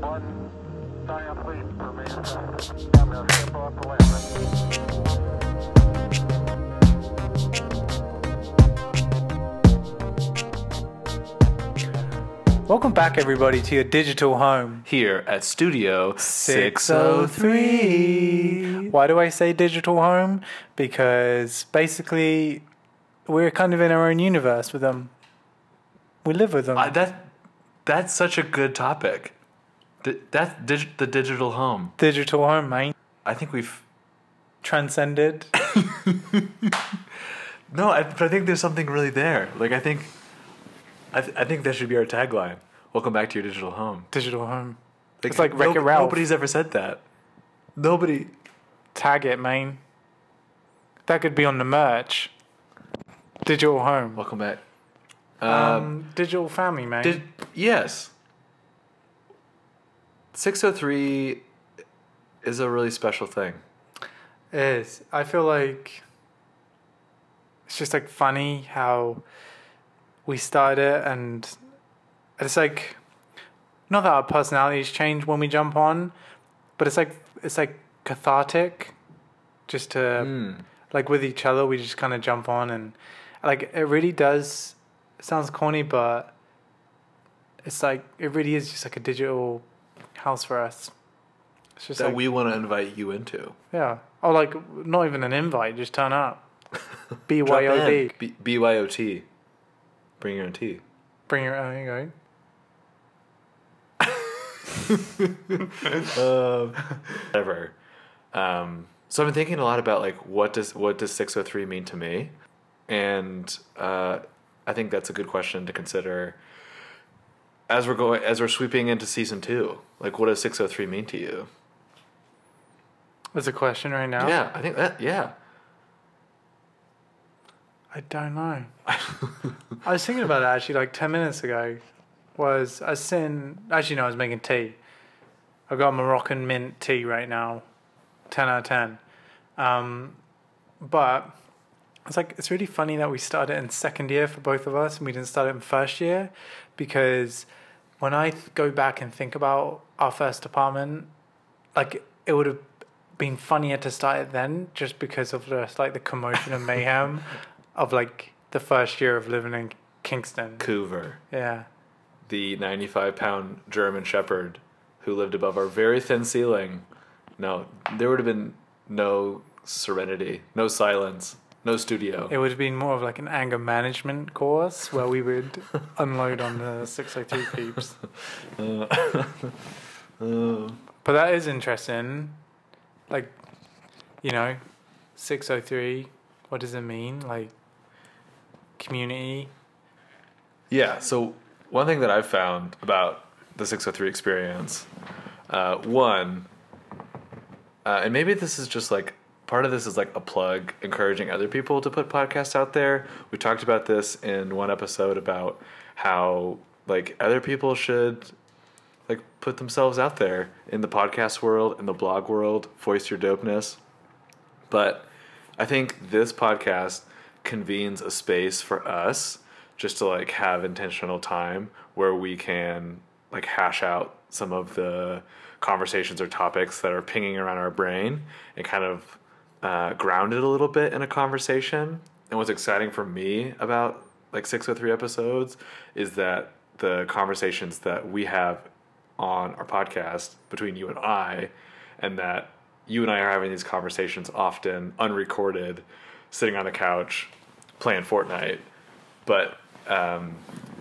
One giant leap for mankind. I'm going to step off the limit. Welcome back, everybody, to your digital home. here at Studio 603. Why do I say digital home? Because basically, we're kind of in our own universe with them. We live with them. Uh, that that's such a good topic. Di- that's dig- the digital home. digital home, mate. I think we've Transcended. no, I, but I think there's something really there. Like I think, I, th- I think that should be our tagline. Welcome back to your digital home. digital home. It's like Wreck-It no- Ralph. Nobody's ever said that. Nobody. Tag it, man. That could be on the merch. Digital home. Welcome back. Um, Um, digital family, man. did yes. Six oh three is a really special thing. It is. I feel like it's just like funny how we started it, and it's like not that our personalities change when we jump on, but it's like it's like cathartic, just to Hmm. like with each other. We just kind of jump on, and like it really does. It sounds corny, but it's like it really is just like a digital house for us. It's just That like we want to invite you into. yeah. Oh, like not even an invite, just turn up. BYOD. B- BYOT. Bring your own tea. Bring your own, you go. um, whatever. Um, so I've been thinking a lot about like what does what does six hundred three mean to me, and uh, I think that's a good question to consider as we're going as we're sweeping into season two. Like, what does six hundred three mean to you? that's a question right now. Yeah, I think that. Yeah, I don't know. I was thinking about it actually like 10 minutes ago. Was I was sitting, actually, no, I was making tea. I've got Moroccan mint tea right now. 10 out of 10. Um, but it's like, it's really funny that we started in second year for both of us and we didn't start it in first year because when I th- go back and think about our first apartment, like it would have been funnier to start it then just because of just like the commotion and mayhem of like the first year of living in Kingston. Coover, Yeah. the ninety five pound German Shepherd who lived above our very thin ceiling. No, there would have been no serenity, no silence, no studio. It would have been more of like an anger management course where we would unload on the 603 peeps. But that is interesting. Like, you know, 603, what does it mean? Like, community. Yeah. So one thing that I've found about the 603 experience, uh, one, uh, and maybe this is just like part of this is like a plug, encouraging other people to put podcasts out there. We talked about this in one episode about how like other people should like put themselves out there in the podcast world, in the blog world, voice your dopeness. But I think this podcast convenes a space for us just to like have intentional time where we can like hash out some of the conversations or topics that are pinging around our brain and kind of uh, ground it a little bit in a conversation. And what's exciting for me about like 603 episodes is that the conversations that we have on our podcast between you and I, and that you and I are having these conversations often unrecorded, sitting on the couch playing Fortnite. But um,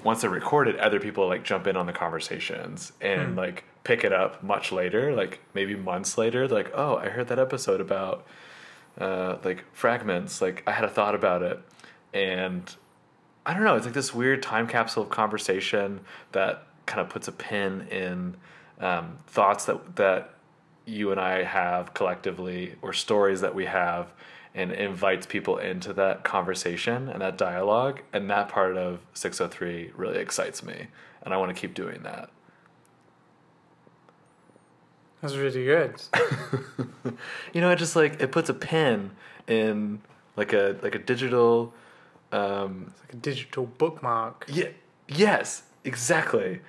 once they're recorded, other people like jump in on the conversations and like pick it up much later, like maybe months later. Like, oh, I heard that episode about uh, like fragments. Like, I had a thought about it, and I don't know. It's like this weird time capsule of conversation that kind of puts a pin in um, thoughts that that you and I have collectively, or stories that we have, and invites people into that conversation and that dialogue. And that part of 603 really excites me, and I want to keep doing that. That's really good. You know, it just like it puts a pin in like a like a digital. Um, Like a digital bookmark. Yeah. Yes. Exactly.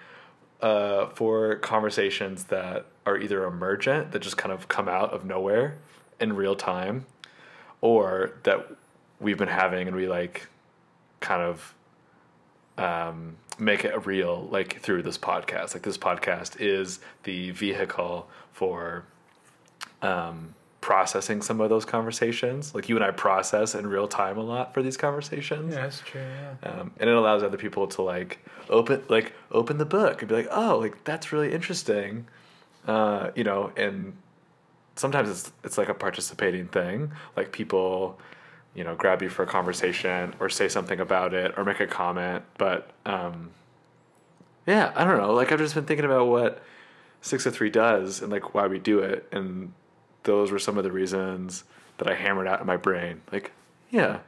uh, for conversations that are either emergent, that just kind of come out of nowhere in real time, or that we've been having and we like kind of um, make it real, like through this podcast. Like this podcast is the vehicle for um, processing some of those conversations. Like you and I process in real time a lot for these conversations Yeah, that's true. Yeah. um, and it allows other people to like open like open the book and be like oh like that's really interesting uh, you know and sometimes it's it's like a participating thing like people you know grab you for a conversation or say something about it or make a comment. But um, yeah i don't know. Like i've just been thinking about what 603 does and like why we do it. And those were some of the reasons that i hammered out in my brain. Like yeah.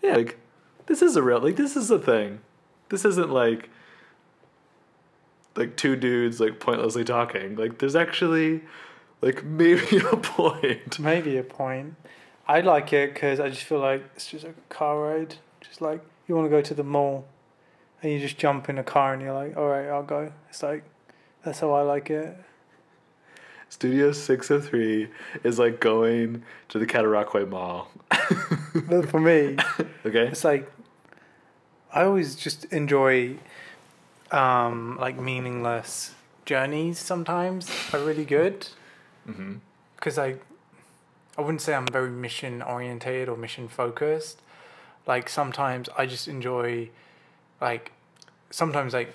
Yeah like this is a real like this is a thing. This isn't like like two dudes like pointlessly talking. Like there's actually like maybe a point. Maybe a point. I like it because I just feel like it's just like a car ride. Just like you want to go to the mall, and you just jump in a car and you're like, all right, I'll go. It's like that's how I like it. studio 603 is like going to the Cataraqui Mall But for me, okay it's like I always just enjoy um, like meaningless journeys. Sometimes are really good mm-hmm. because I I wouldn't say I'm very mission orientated or mission focused. Like sometimes I just enjoy like sometimes like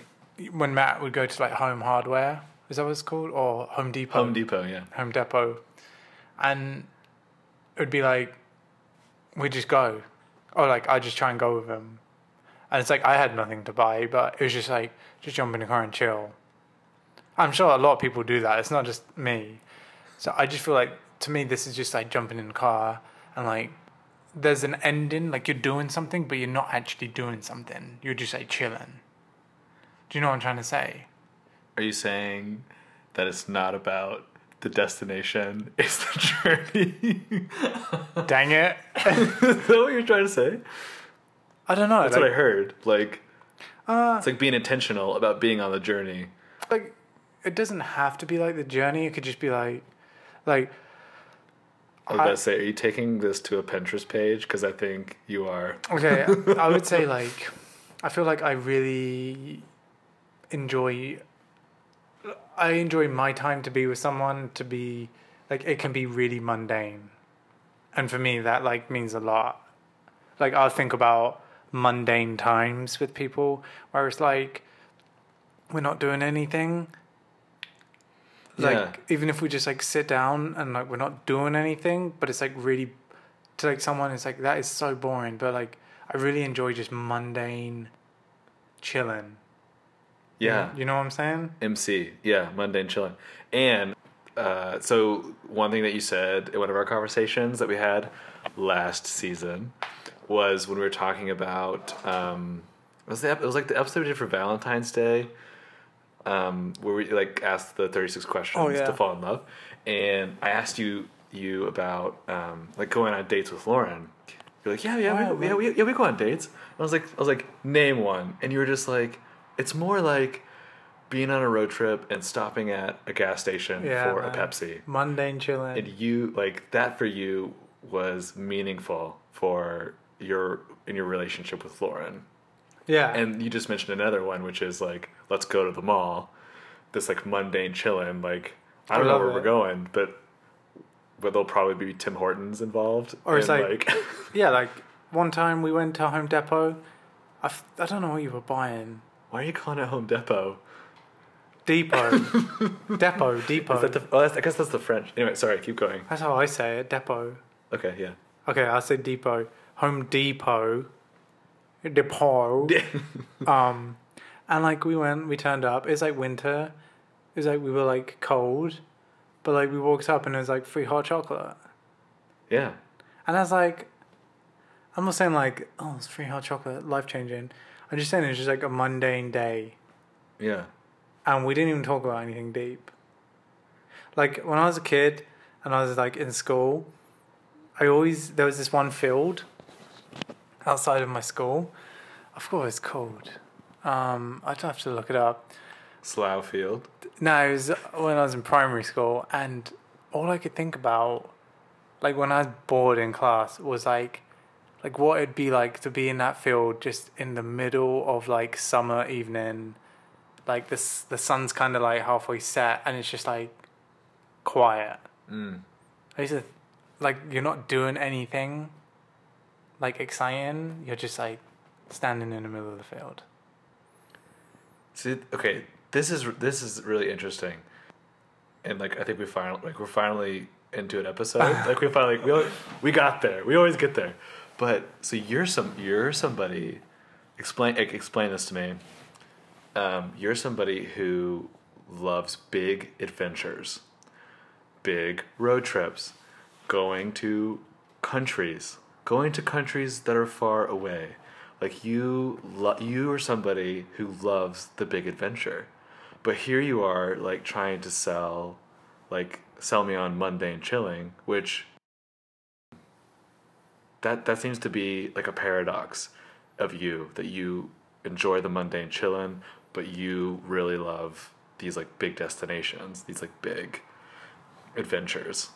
when Matt would go to like Home Hardware, is that what it's called, or Home Depot? Home Depot yeah Home Depot, and it would be like we just go, or like I just try and go with him, and it's like I had nothing to buy, but it was just like just jump in the car and chill. I'm sure a lot of people do that. It's not just me. So I just feel like to me this is just like jumping in the car and like there's an ending, like you're doing something, but you're not actually doing something. You're just like chilling. Do you know what I'm trying to say? are you saying that it's not about the destination it's the journey Dang it! is that what you're trying to say I don't know. that's like, what I heard like uh, it's like being intentional about being on the journey like it doesn't have to be like the journey it could just be like like I was about to say, are you taking this to a Pinterest page? Because I think you are. okay i would say like i feel like i really enjoy i enjoy my time to be with someone to be like it can be really mundane and for me that like means a lot like i'll think about mundane times with people where it's like we're not doing anything like Yeah. even if we just like sit down and like we're not doing anything but it's like really to like someone it's like that is so boring but like i really enjoy just mundane chilling Yeah. you know what i'm saying MC. Yeah, mundane chilling. And uh, so one thing that you said in one of our conversations that we had last season was when we were talking about um, was the it was like the episode we did for Valentine's Day, um, where we like asked the thirty six questions Oh, yeah. to fall in love, and I asked you you about um, like going on dates with Lauren. You're like, yeah, yeah, Oh, we, yeah, we, yeah, we go on dates. And I was like, I was like, name one, and you were just like, it's more like being on a road trip and stopping at a gas station Yeah, for a. Pepsi. mundane chilling And you like that for you was meaningful for your in your relationship with Lauren. Yeah And you just mentioned another one, which is like, let's go to the mall. This like mundane chilling, like I I don't know where it. we're going, but but there'll probably be Tim Hortons involved. Or it's and, like- yeah like one time we went to home depot I, f- I don't know what you were buying why are you calling it Home Depot? depot depot depot that the, oh, I guess that's the French. Anyway, sorry, keep going. that's how i say it depot Okay, yeah. okay i'll say depot home depot depot um and like we went we turned up. It's like winter. It's like we were like cold. But like we walked up and it was like free hot chocolate. Yeah. and i was like i'm not saying like oh it's free hot chocolate life changing i'm just saying it's just like a mundane day. Yeah. and we didn't even talk about anything deep. Like when i was a kid and i was like in school i always there was this one field outside of my school i forgot what it's called um i'd have to look it up Slough Field. No, it was when I was in primary school, and all I could think about, like when I was bored in class, was like, like what it'd be like to be in that field just in the middle of like summer evening, like this the sun's kind of like halfway set, and it's just like quiet. Mm. I used to, like you're not doing anything, like exciting. You're just like standing in the middle of the field. See, okay, this is this is really interesting, and like I think we finally like we're finally into an episode. like we finally we we got there. We always get there, but so you're some you're somebody. Explain explain this to me. Um, you're somebody who loves big adventures, big road trips, going to countries, going to countries that are far away. Like you, lo- you are somebody who loves the big adventure, but here you are, like trying to sell, like sell me on mundane chilling, which that that seems to be like a paradox of you that you enjoy the mundane chilling, but you really love these like big destinations, these like big adventures.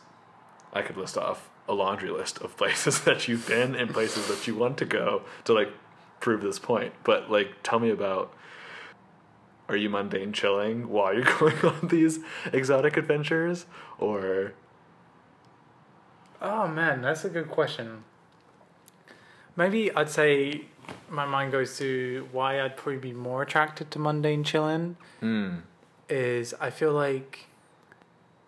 I could list off a laundry list of places that you've been and places that you want to go to like prove this point. But like tell me about are you mundane chilling while you're going on these exotic adventures or Oh man, that's a good question. Maybe I'd say my mind goes to why I'd probably be more attracted to mundane chilling mm, is I feel like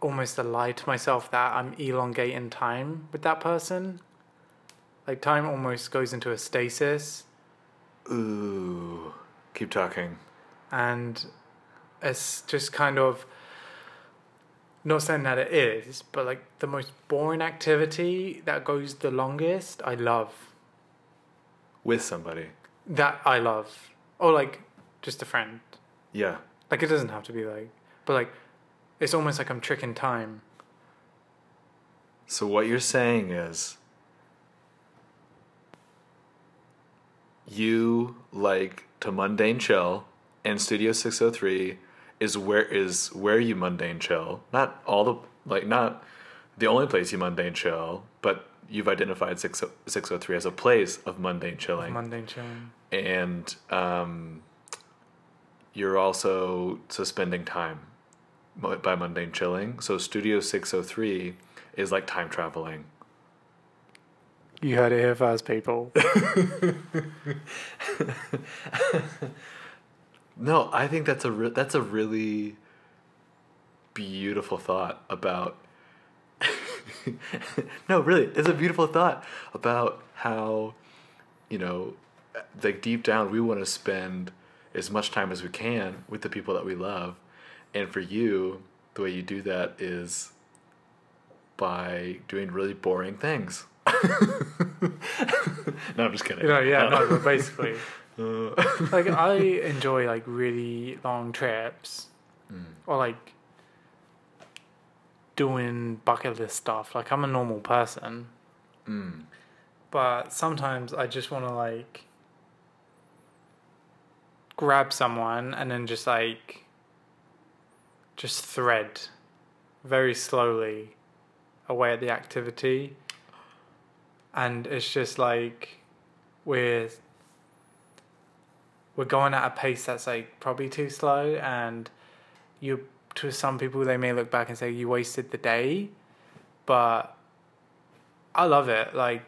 almost a lie to myself that I'm elongating time with that person. Like time almost goes into a stasis ooh keep talking. and it's just kind of not saying that it is, but like the most boring activity that goes the longest, I love. With somebody. That I love. Or like just a friend. Yeah. Like it doesn't have to be like but like it's almost like I'm tricking time. So what you're saying is you like to mundane chill and Studio 603 is where is where you mundane chill. Not all the like not the only place you mundane chill, but you've identified 60 603 as a place of mundane chilling. Mundane chilling. and um, you're also suspending time by mundane chilling. So Studio 603 is like time traveling. You heard it here first, people. No, I think that's a re- that's a really beautiful thought about. no, really, it's a beautiful thought about how, you know, like deep down we want to spend as much time as we can with the people that we love, and for you, the way you do that is by doing really boring things. no, I'm just kidding. Know, yeah, no, but basically. Uh, like I enjoy like really long trips Mm. or like doing bucket list stuff. Like I'm a normal person, mm. but sometimes I just want to like grab someone and then just like just thread very slowly away at the activity. And it's just like we're we're going at a pace that's like probably too slow. And you to some people they may look back and say you wasted the day. But i love it. Like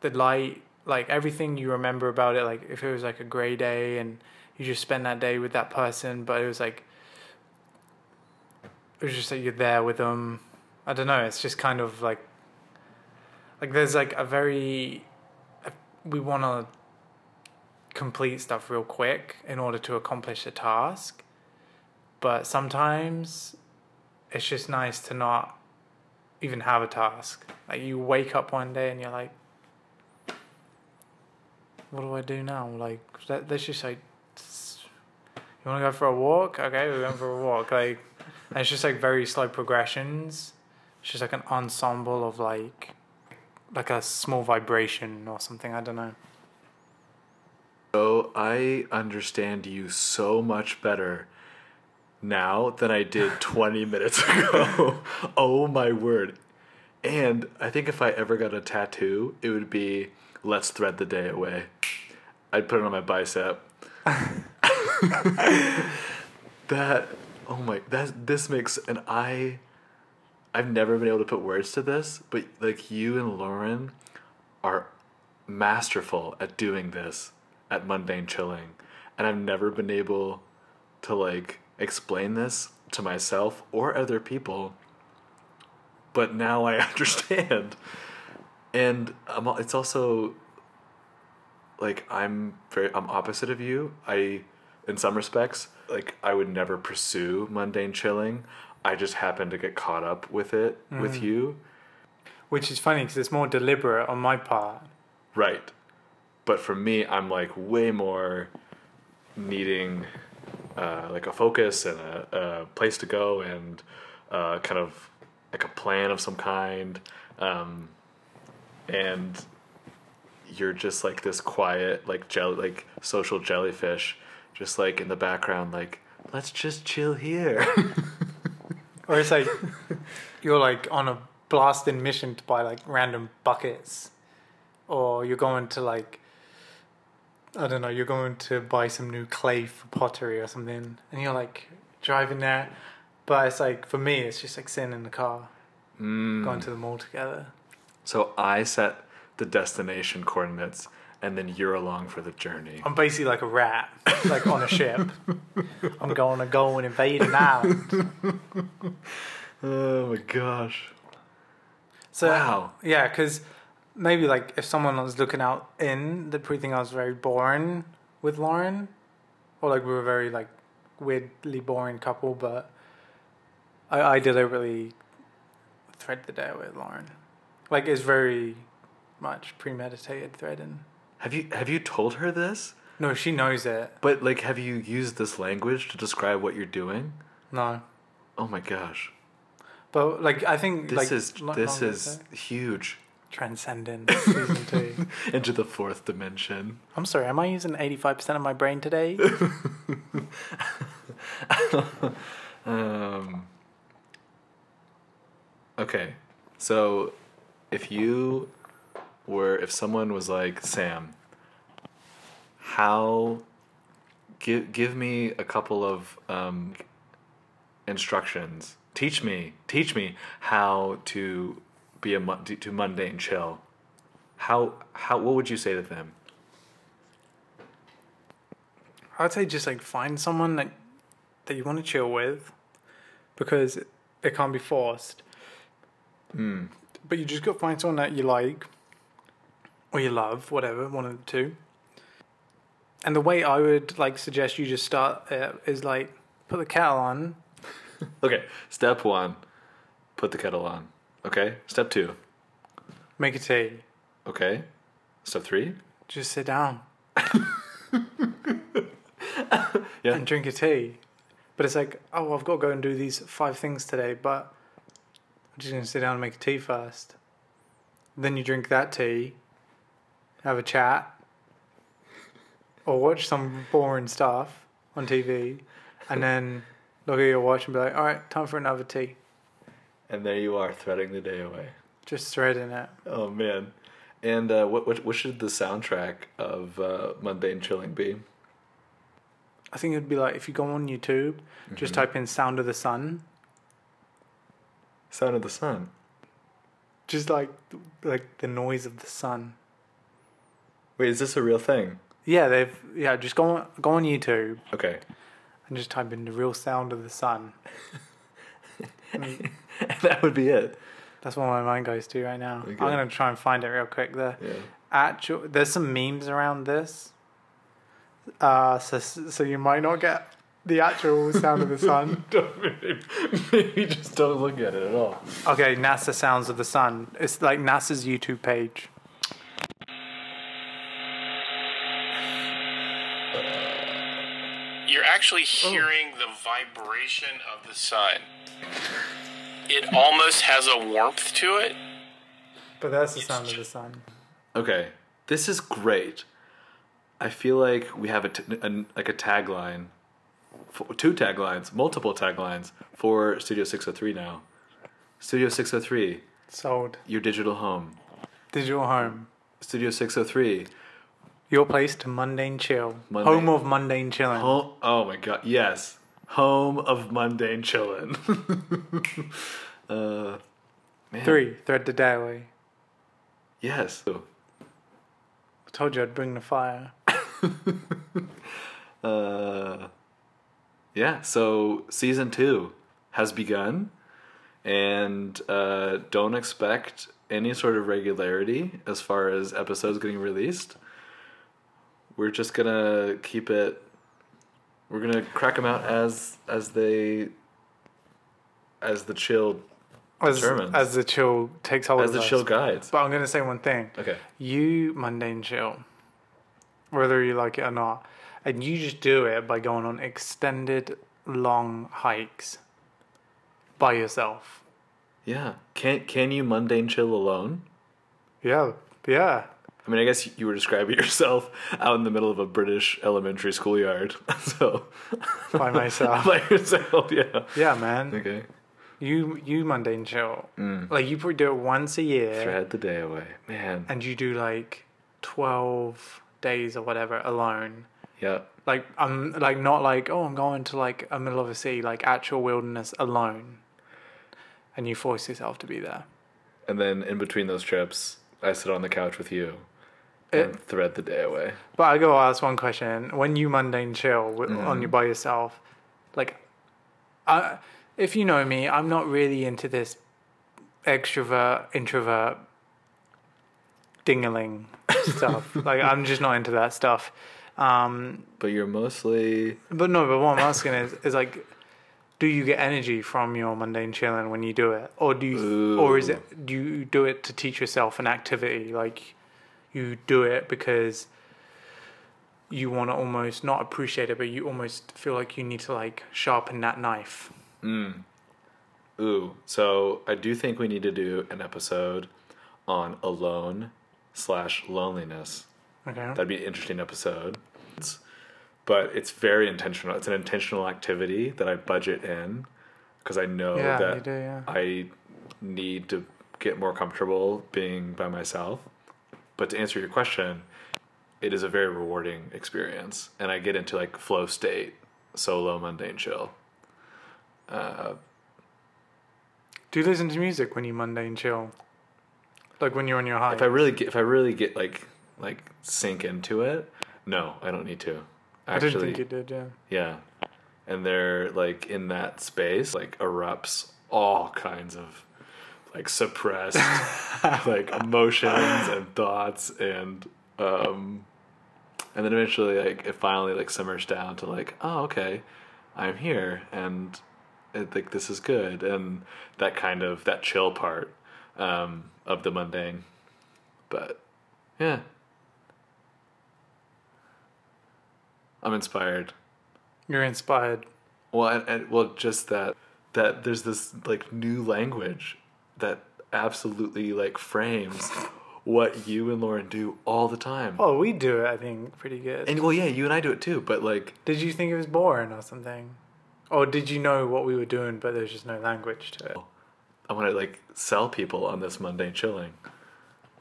the light like everything you remember about it like if it was like a gray day and you just spend that day with that person but it was like it was just that you're there with them i don't know it's just kind of like like there's like a very we want to complete stuff real quick in order to accomplish a task but sometimes it's just nice to not even have a task. Like you wake up one day and you're like what do i do now? Like let, let's just like you want to go for a walk? Okay we're going for a walk. Like and it's just like very slow progressions it's just like an ensemble of like like a small vibration or something i don't know So I understand you so much better now than I did 20 minutes ago. oh my word. And I think if I ever got a tattoo, it would be let's thread the day away. I'd put it on my bicep. that oh my that this makes and I I've never been able to put words to this, but like you and Lauren are masterful at doing this at mundane chilling. And I've never been able to like explain this to myself or other people. But now I understand. And I'm, it's also like I'm very I'm opposite of you. I in some respects like I would never pursue mundane chilling. I just happen to get caught up with it with you. Which is funny because it's more deliberate on my part. Right. But for me, I'm like way more needing uh, like a focus and a, a place to go and uh, kind of like a plan of some kind. Um, and you're just like this quiet, like jelly, like social jellyfish, just like in the background, like let's just chill here. Or it's like you're like on a blasting mission to buy like random buckets. Or you're going to like I don't know, you're going to buy some new clay for pottery or something and you're like driving there. But it's like for me it's just like sitting in the car, mm. going to the mall together. so I set the destination coordinates, and then you're along for the journey. I'm basically like a rat, like on a ship. I'm going to go and invade an island. Oh my gosh. So Wow. yeah, because maybe like if someone was looking out in, they'd probably think I was very boring with Lauren, or like we were a very like weirdly boring couple. But I, I deliberately thread the day with Lauren. Like it's very much premeditated threading. Have you have you told her this? No, she knows it. But like have you used this language to describe what you're doing? No, Oh my gosh. but like I think This like is this is ago- huge. transcendent season two. Into the fourth dimension. I'm sorry, am I using eighty five percent of my brain today? Um Okay. So if you were if someone was like, Sam, how give give me a couple of um instructions. Teach me, teach me how to be a to mundane chill. How how what would you say to them? I'd say just like find someone that that you want to chill with, because it, can't be forced. Hmm. But you just got to find someone that you like, or you love, whatever, one of the two. And the way I would like suggest you just start uh, is like put the kettle on. Okay, step one, put the kettle on. Okay, step two. Make a tea. Okay, step three. Just sit down Yeah. and drink a tea. But it's like, oh, I've got to go and do these five things today, but I'm just going to sit down and make a tea first. Then you drink that tea, have a chat, or watch some boring stuff on TV, and then look at your watch and be like, all right, time for another tea. And there you are, threading the day away. Just threading it. Oh man. And uh, what, what what should the soundtrack of uh, mundane chilling be? I think it'd be like if you go on YouTube, just type in "Sound of the Sun," Sound of the sun. just like like the noise of the sun. Wait, is this a real thing? Yeah, they've yeah. Just go on go on YouTube Okay. and just type in the real sound of the sun. that would be it. That's what my mind goes to right now. Okay. I'm gonna try and find it real quick. The Yeah. actual there's some memes around this, uh, so so you might not get the actual sound of the sun. Maybe just don't look at it at all. Okay, NASA sounds of the sun. It's like NASA's YouTube page. You're actually oh. hearing the vibration of the sun. It almost has a warmth to it. But that's the sound of the sun. Okay, this is great. I feel like we have a, t- a like a tagline f- two taglines, multiple taglines for Studio 603 now. Studio 603, Sold. your digital home. Digital home. Studio 603, Your place to mundane chill. Mundane. Home of mundane chilling. home. Oh my god, yes, home of mundane chillin'. uh. Three. Thread the day away. Yes. I told you I'd bring the fire. Uh, yeah. So season two has begun, and uh, don't expect any sort of regularity as far as episodes getting released. We're just gonna keep it. We're gonna crack them out as as they as the chill As, as the chill takes hold as of the us. chill guides. But I'm to say one thing. Okay. You mundane chill, whether you like it or not, and you just do it by going on extended, long hikes by yourself. Yeah. Can can you mundane chill alone? Yeah, yeah. I mean, I guess you were describing yourself out in the middle of a British elementary schoolyard. So, By myself. by yourself, yeah. Yeah, man. Okay. You you mundane chill. Mm. Like you probably do it once a year, Thread the day away, man. and you do like twelve days or whatever alone. Yeah. Like I'm like not like oh I'm going to like a middle of a sea like actual wilderness alone, and you force yourself to be there. And then in between those trips, I sit on the couch with you It- and thread the day away. But I go ask one question: When you mundane chill wi- Mm. on you by yourself, like, I, if you know me, I'm not really into this extrovert introvert dingaling stuff. like, I'm just not into that stuff. Um, But you're mostly but no, but what I'm asking is, is like, do you get energy from your mundane chilling when you do it, or do you, or is it do you do it to teach yourself an activity? Like, you do it because you want to almost not appreciate it, but you almost feel like you need to like sharpen that knife. Mm. ooh. So I do think we need to do an episode on alone slash loneliness. Okay. That'd be an interesting episode. It's- but it's very intentional. It's an intentional activity that I budget in because I know Yeah, that do, yeah. I need to get more comfortable being by myself. But to answer your question, it is a very rewarding experience, and I get into like flow state, solo, mundane, chill. Uh, Do you listen to music when you mundane chill? Like when you're on your high. If I really get, if I really get like like sink into it, no, I don't need to. I Actually, didn't think you did. Yeah. Yeah. And they're like in that space, like erupts all kinds of like suppressed like emotions and thoughts and um and then eventually like it finally like simmers down to like, oh okay, I'm here and it, like this is good and that kind of that chill part um of the mundane. But yeah. I'm inspired. You're inspired. Well, and, and well, just that that there's this like new language that absolutely like frames what you and Lauren do all the time. Oh, we do it. I think pretty good. And well, yeah, you and I do it too. But like, Did you think it was boring or something? Or did you know what we were doing, but there's just no language to it? I want to like sell people on this mundane chilling.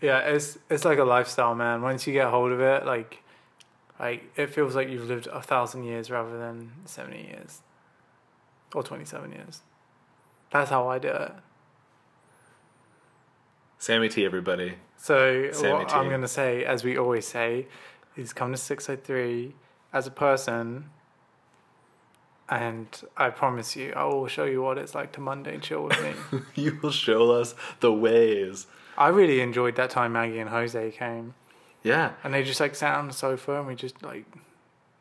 Yeah, it's it's like a lifestyle, man. Once you get hold of it, like, like it feels like you've lived a thousand years rather than seventy years, or twenty-seven years. That's how I do it. Sammy T, everybody. So Sammy what T. I'm gonna say, as we always say, is come to six oh three as a person, and I promise you, I will show you what it's like to mundane chill with me. you will show us the ways. I really enjoyed that time Maggie and Jose came, Yeah, and they just like sat on the sofa and we just like,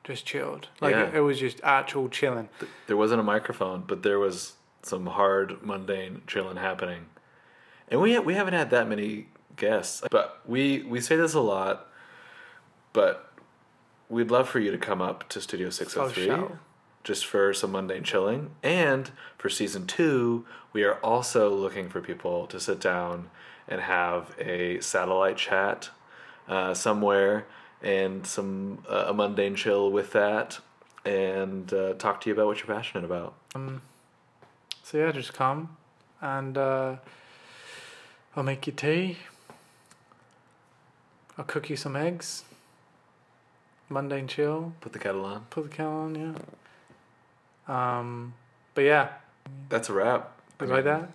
just chilled. Like Yeah. it, it was just actual chilling. there wasn't a microphone, but there was some hard mundane chilling happening. And we we haven't had that many guests, but we we say this a lot, but we'd love for you to come up to Studio Six Hundred Three. show. just for some mundane chilling. And for season two, we are also looking for people to sit down and have a satellite chat uh, somewhere and some uh, a mundane chill with that. and uh, talk to you about what you're passionate about. So yeah, just come and uh, I'll make you tea. I'll cook you some eggs. Mundane chill. Put the kettle on. Put the kettle on, yeah. Um, but yeah, That's a wrap. I like that.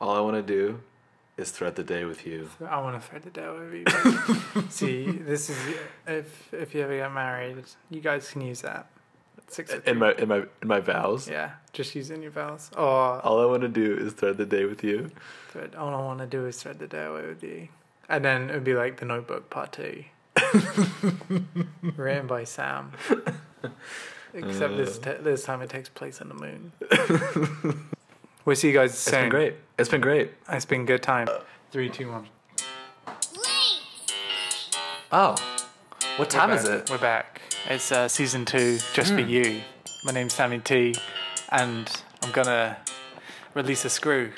All I want to do is thread the day with you. I want to thread the day with you. See, this is if if you ever get married, you guys can use that. Six. In my in my in my vows. yeah, just using your vows. Oh, All I want to do is thread the day with you. thread, all I want to do is thread the day away with you. And then it would be like the Notebook Part Two, written by Sam. Except this Uh. t- this time it takes place on the moon. we'll see you guys It's soon. been great. It's been great. It's been a good time. Three, two, one. Oh, what time is it? We're back. It's uh, season two, just for you. My name's Sammy T, and I'm gonna release a screw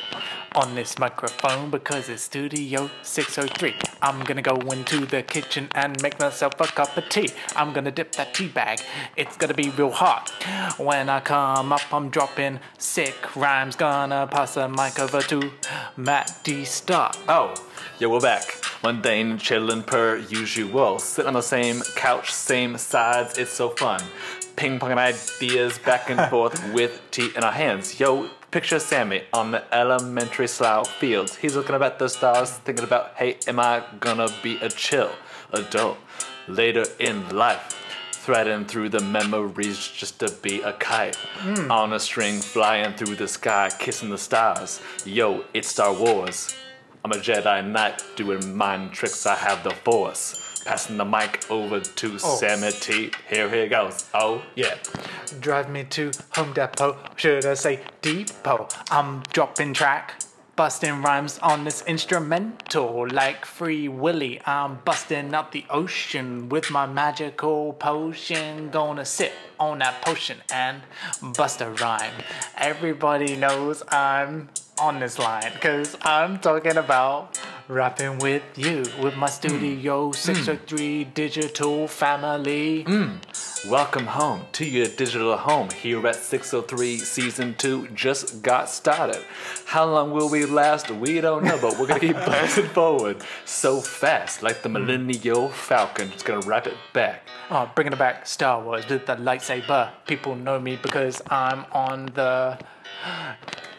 on this microphone because it's Studio 603. I'm gonna go into the kitchen and make myself a cup of tea. I'm gonna dip that tea bag. It's gonna be real hot. When I come up, I'm dropping sick rhymes. Gonna pass the mic over to Matt D. Star. Oh, yeah, we're back. Mundane, chillin' per usual. Sit on the same couch, same sides. It's so fun. Ping ponging ideas back and forth with tea in our hands. Yo, picture Sammy on the elementary slough fields. He's looking up at the stars, thinking about, hey, am I gonna be a chill adult later in life? Threading through the memories just to be a kite. Hmm. On a string, flying through the sky, kissing the stars. Yo, it's Star Wars. I'm a Jedi Knight doing mind tricks. I have the Force. Passing the mic over to oh. Sammy T. Here he goes. Oh, yeah. Drive me to Home Depot, should I say depot? I'm dropping track, busting rhymes on this instrumental like Free Willy. I'm busting up the ocean with my magical potion. Gonna sip on that potion and bust a rhyme. Everybody knows I'm on this line because I'm talking about rapping with you with my Studio mm. 603 digital family. Mm. Welcome home to your digital home here at 603 Season 2 just got started. How long will we last? We don't know, but we're gonna keep bouncing forward so fast like the Millennial Falcon. Just gonna wrap it back. Oh, bringing it back, Star Wars with the lightsaber. People know me because I'm on the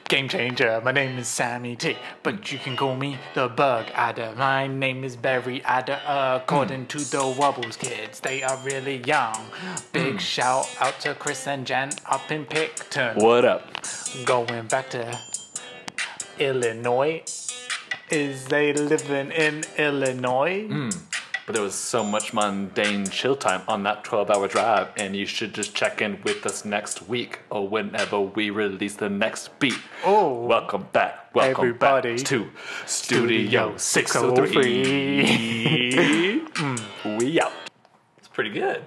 Game Changer. My name is Sammy T, but you can call me the Bug Adder. My name is Barry Adder. According to the Wobbles kids, they are really young. Big hmm. shout out to Chris and Jen up in Picton. What up? Going back to Illinois. Is they living in Illinois? Hmm. But there was so much mundane chill time on that 12 hour drive, and you should just check in with us next week or whenever we release the next beat. Oh. welcome back. Welcome Everybody. back to Studio 603. we out. It's pretty good.